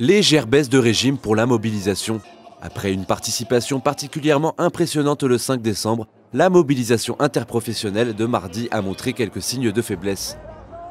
Légère baisse de régime pour la mobilisation. Après une participation particulièrement impressionnante le 5 décembre, la mobilisation interprofessionnelle de mardi a montré quelques signes de faiblesse.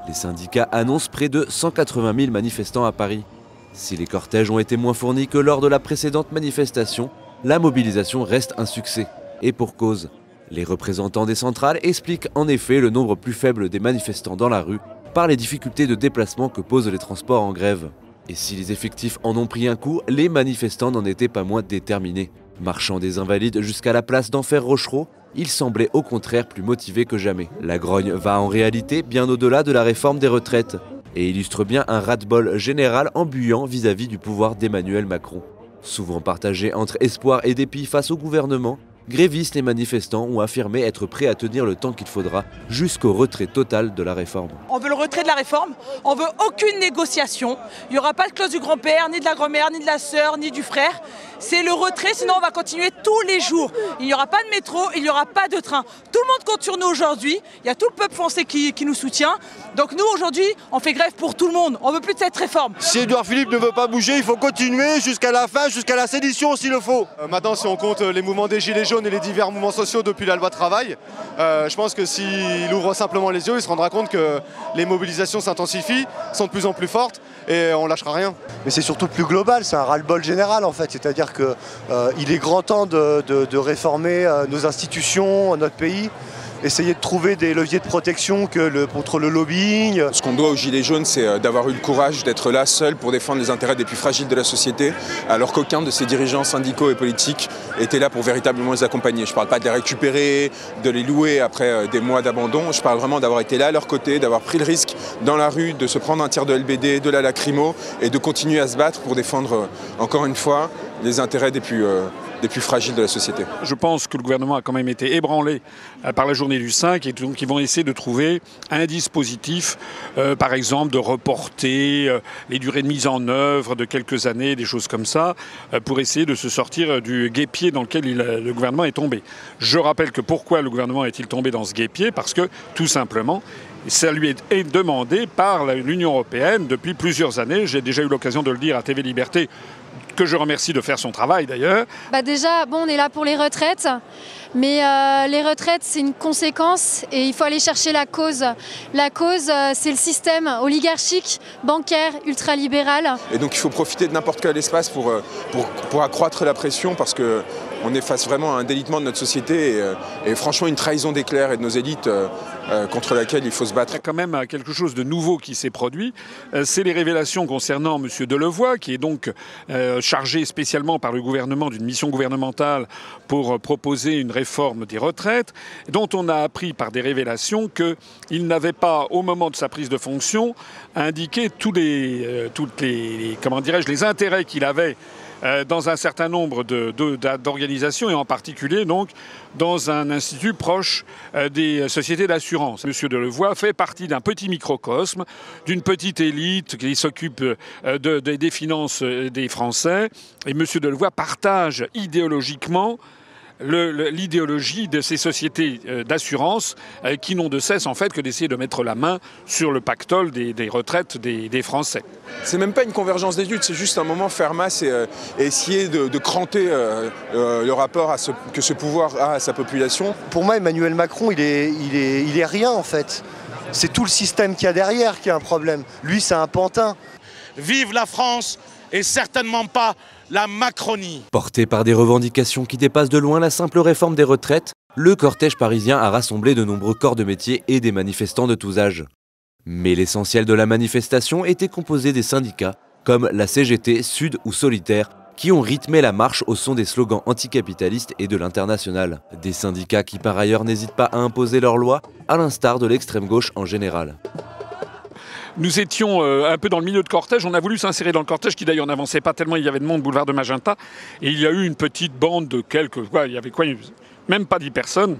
Les syndicats annoncent près de 180 000 manifestants à Paris. Si les cortèges ont été moins fournis que lors de la précédente manifestation, la mobilisation reste un succès. Et pour cause. Les représentants des centrales expliquent en effet le nombre plus faible des manifestants dans la rue par les difficultés de déplacement que posent les transports en grève. Et si les effectifs en ont pris un coup, les manifestants n'en étaient pas moins déterminés. Marchant des Invalides jusqu'à la place d'Enfer Rochereau, ils semblaient au contraire plus motivés que jamais. La grogne va en réalité bien au-delà de la réforme des retraites et illustre bien un ras-de-bol général embuyant vis-à-vis du pouvoir d'Emmanuel Macron. Souvent partagé entre espoir et dépit face au gouvernement, grévistes et manifestants ont affirmé être prêts à tenir le temps qu'il faudra jusqu'au retrait total de la réforme. On veut le retrait de la réforme, on veut aucune négociation, il n'y aura pas de clause du grand-père, ni de la grand-mère, ni de la sœur, ni du frère. C'est le retrait, sinon on va continuer tous les jours. Il n'y aura pas de métro, il n'y aura pas de train. Tout le monde compte sur nous aujourd'hui, il y a tout le peuple français qui, nous soutient. Donc nous aujourd'hui, on fait grève pour tout le monde, on veut plus de cette réforme. Si Edouard Philippe ne veut pas bouger, il faut continuer jusqu'à la fin, jusqu'à la sédition s'il le faut. Euh, maintenant, si on compte les mouvements des Gilets jaunes, et les divers mouvements sociaux depuis la loi travail. Euh, je pense que s'il ouvre simplement les yeux, il se rendra compte que les mobilisations s'intensifient, sont de plus en plus fortes et on lâchera rien. Mais c'est surtout plus global, c'est un ras-le-bol général en fait. C'est-à-dire qu'il euh, est grand temps de, réformer euh, nos institutions, notre pays essayer de trouver des leviers de protection contre le lobbying. Ce qu'on doit aux Gilets jaunes, c'est euh, d'avoir eu le courage d'être là seul pour défendre les intérêts des plus fragiles de la société, alors qu'aucun de ces dirigeants syndicaux et politiques était là pour véritablement les accompagner. Je ne parle pas de les récupérer, de les louer après des mois d'abandon, je parle vraiment d'avoir été là à leur côté, d'avoir pris le risque dans la rue de se prendre un tir de LBD, de la lacrymo et de continuer à se battre pour défendre, encore une fois, les intérêts des plus des plus fragiles de la société. Je pense que le gouvernement a quand même été ébranlé euh, par la journée du 5 et donc ils vont essayer de trouver un dispositif, euh, par exemple de reporter euh, les durées de mise en œuvre de quelques années, des choses comme ça, pour essayer de se sortir du guépier dans lequel le gouvernement est tombé. Je rappelle que pourquoi le gouvernement est-il tombé dans ce guépier? Parce que tout simplement, ça lui est demandé par l'Union européenne depuis plusieurs années. J'ai déjà eu l'occasion de le dire à TV Liberté que je remercie de faire son travail d'ailleurs. Bah déjà, bon, on est là pour les retraites, mais euh, les retraites, c'est une conséquence et il faut aller chercher la cause. La cause, euh, c'est le système oligarchique, bancaire, ultralibéral. Et donc il faut profiter de n'importe quel espace pour, euh, pour, pour accroître la pression parce que on est face vraiment à un délitement de notre société et, franchement une trahison d'éclair et de nos élites contre laquelle il faut se battre. Il y a quand même quelque chose de nouveau qui s'est produit. c'est les révélations concernant M. Delevoye, qui est donc chargé spécialement par le gouvernement d'une mission gouvernementale pour proposer une réforme des retraites, dont on a appris par des révélations qu'il n'avait pas, au moment de sa prise de fonction, indiqué tous euh, les, comment dirais-je, les intérêts qu'il avait euh, dans un certain nombre d'organisations et en particulier donc dans un institut proche euh, des sociétés d'assurance. Monsieur Delevoye fait partie d'un petit microcosme, d'une petite élite qui s'occupe euh, des finances des Français. Et Monsieur Delevoye partage idéologiquement l'idéologie de ces sociétés euh, d'assurance euh, qui n'ont de cesse en fait que d'essayer de mettre la main sur le pactole des, retraites des, Français. C'est même pas une convergence des luttes, c'est juste un moment faire masse et, euh, essayer de, cranter le rapport à ce, que ce pouvoir a à sa population. Pour moi, Emmanuel Macron, il est, il est, il est rien en fait. C'est tout le système qu'il y a derrière qui a un problème. Lui, c'est un pantin. Vive la France et certainement pas la Macronie. Porté par des revendications qui dépassent de loin la simple réforme des retraites, le cortège parisien a rassemblé de nombreux corps de métier et des manifestants de tous âges. Mais l'essentiel de la manifestation était composé des syndicats, comme la CGT, Sud ou Solitaire, qui ont rythmé la marche au son des slogans anticapitalistes et de l'international. Des syndicats qui par ailleurs n'hésitent pas à imposer leurs lois, à l'instar de l'extrême gauche en général. Nous étions euh, un peu dans le milieu de cortège. On a voulu s'insérer dans le cortège, qui d'ailleurs n'avançait pas tellement. Il y avait de monde, boulevard de Magenta. Et il y a eu une petite bande de quelques. Il y avait quoi Même pas dix personnes,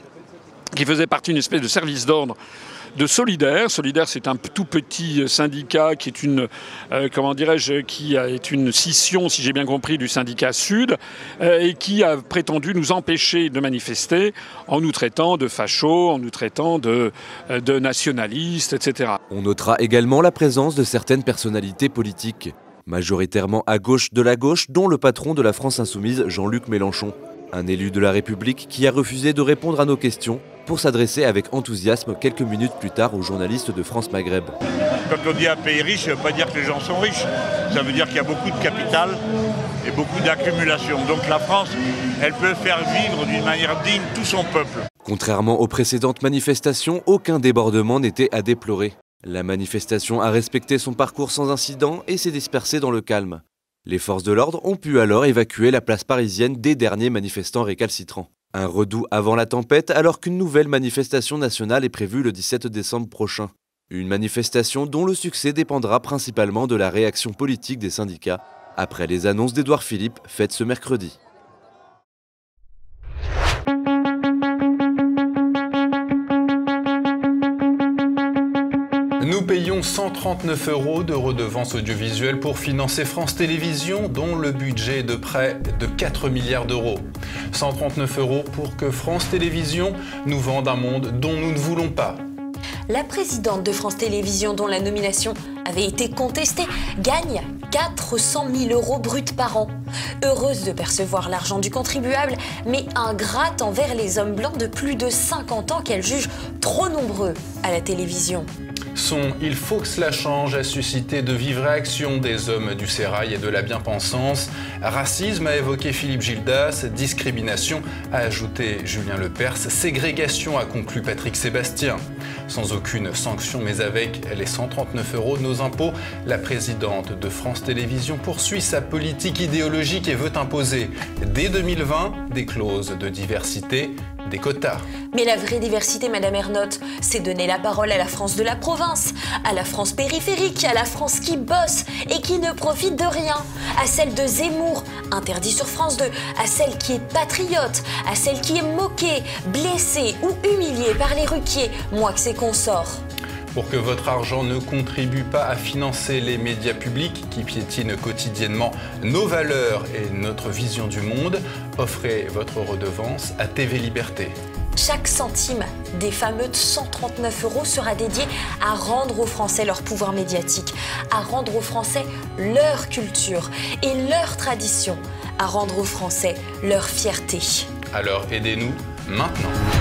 qui faisaient partie d'une espèce de service d'ordre de Solidaire. Solidaire, c'est un tout petit syndicat qui est une, euh, comment dirais-je, qui est une scission, si j'ai bien compris, du syndicat Sud, euh, et qui a prétendu nous empêcher de manifester en nous traitant de fachos, en nous traitant de, euh, de nationalistes, etc. On notera également la présence de certaines personnalités politiques, majoritairement à gauche de la gauche, dont le patron de la France insoumise, Jean-Luc Mélenchon. Un élu de la République qui a refusé de répondre à nos questions pour s'adresser avec enthousiasme quelques minutes plus tard aux journalistes de France Maghreb. Quand on dit un pays riche, ça ne veut pas dire que les gens sont riches. Ça veut dire qu'il y a beaucoup de capital et beaucoup d'accumulation. Donc la France, elle peut faire vivre d'une manière digne tout son peuple. Contrairement aux précédentes manifestations, aucun débordement n'était à déplorer. La manifestation a respecté son parcours sans incident et s'est dispersée dans le calme. Les forces de l'ordre ont pu alors évacuer la place parisienne des derniers manifestants récalcitrants. Un redout avant la tempête alors qu'une nouvelle manifestation nationale est prévue le 17 décembre prochain. Une manifestation dont le succès dépendra principalement de la réaction politique des syndicats après les annonces d'Édouard Philippe faites ce mercredi. Nous payons 139 euros de redevances audiovisuelles pour financer France Télévisions, dont le budget est de près de 4 milliards d'euros. 139 euros pour que France Télévisions nous vende un monde dont nous ne voulons pas. La présidente de France Télévisions, dont la nomination avait été contestée, gagne 400 000 euros bruts par an. Heureuse de percevoir l'argent du contribuable, mais ingrate envers les hommes blancs de plus de 50 ans qu'elle juge trop nombreux à la télévision. Son Il faut que cela change a suscité de vives réactions des hommes du sérail et de la bien-pensance. Racisme a évoqué Philippe Gildas, discrimination a ajouté Julien Lepers, ségrégation a conclu Patrick Sébastien. Sans aucune sanction mais avec les 139 euros de nos impôts, la présidente de France Télévisions poursuit sa politique idéologique et veut imposer dès 2020 des clauses de diversité, des quotas. Mais la vraie diversité, Madame Ernotte, c'est donner la parole à la France de la province, à la France périphérique, à la France qui bosse et qui ne profite de rien, à celle de Zemmour, interdit sur France 2, à celle qui est patriote, à celle qui est moquée, blessée ou humiliée par les ruquiers, moi que ses consorts pour que votre argent ne contribue pas à financer les médias publics qui piétinent quotidiennement nos valeurs et notre vision du monde, offrez votre redevance à TV Liberté. Chaque centime des fameux 139 euros sera dédié à rendre aux Français leur pouvoir médiatique, à rendre aux Français leur culture et leur tradition, à rendre aux Français leur fierté. Alors aidez-nous maintenant.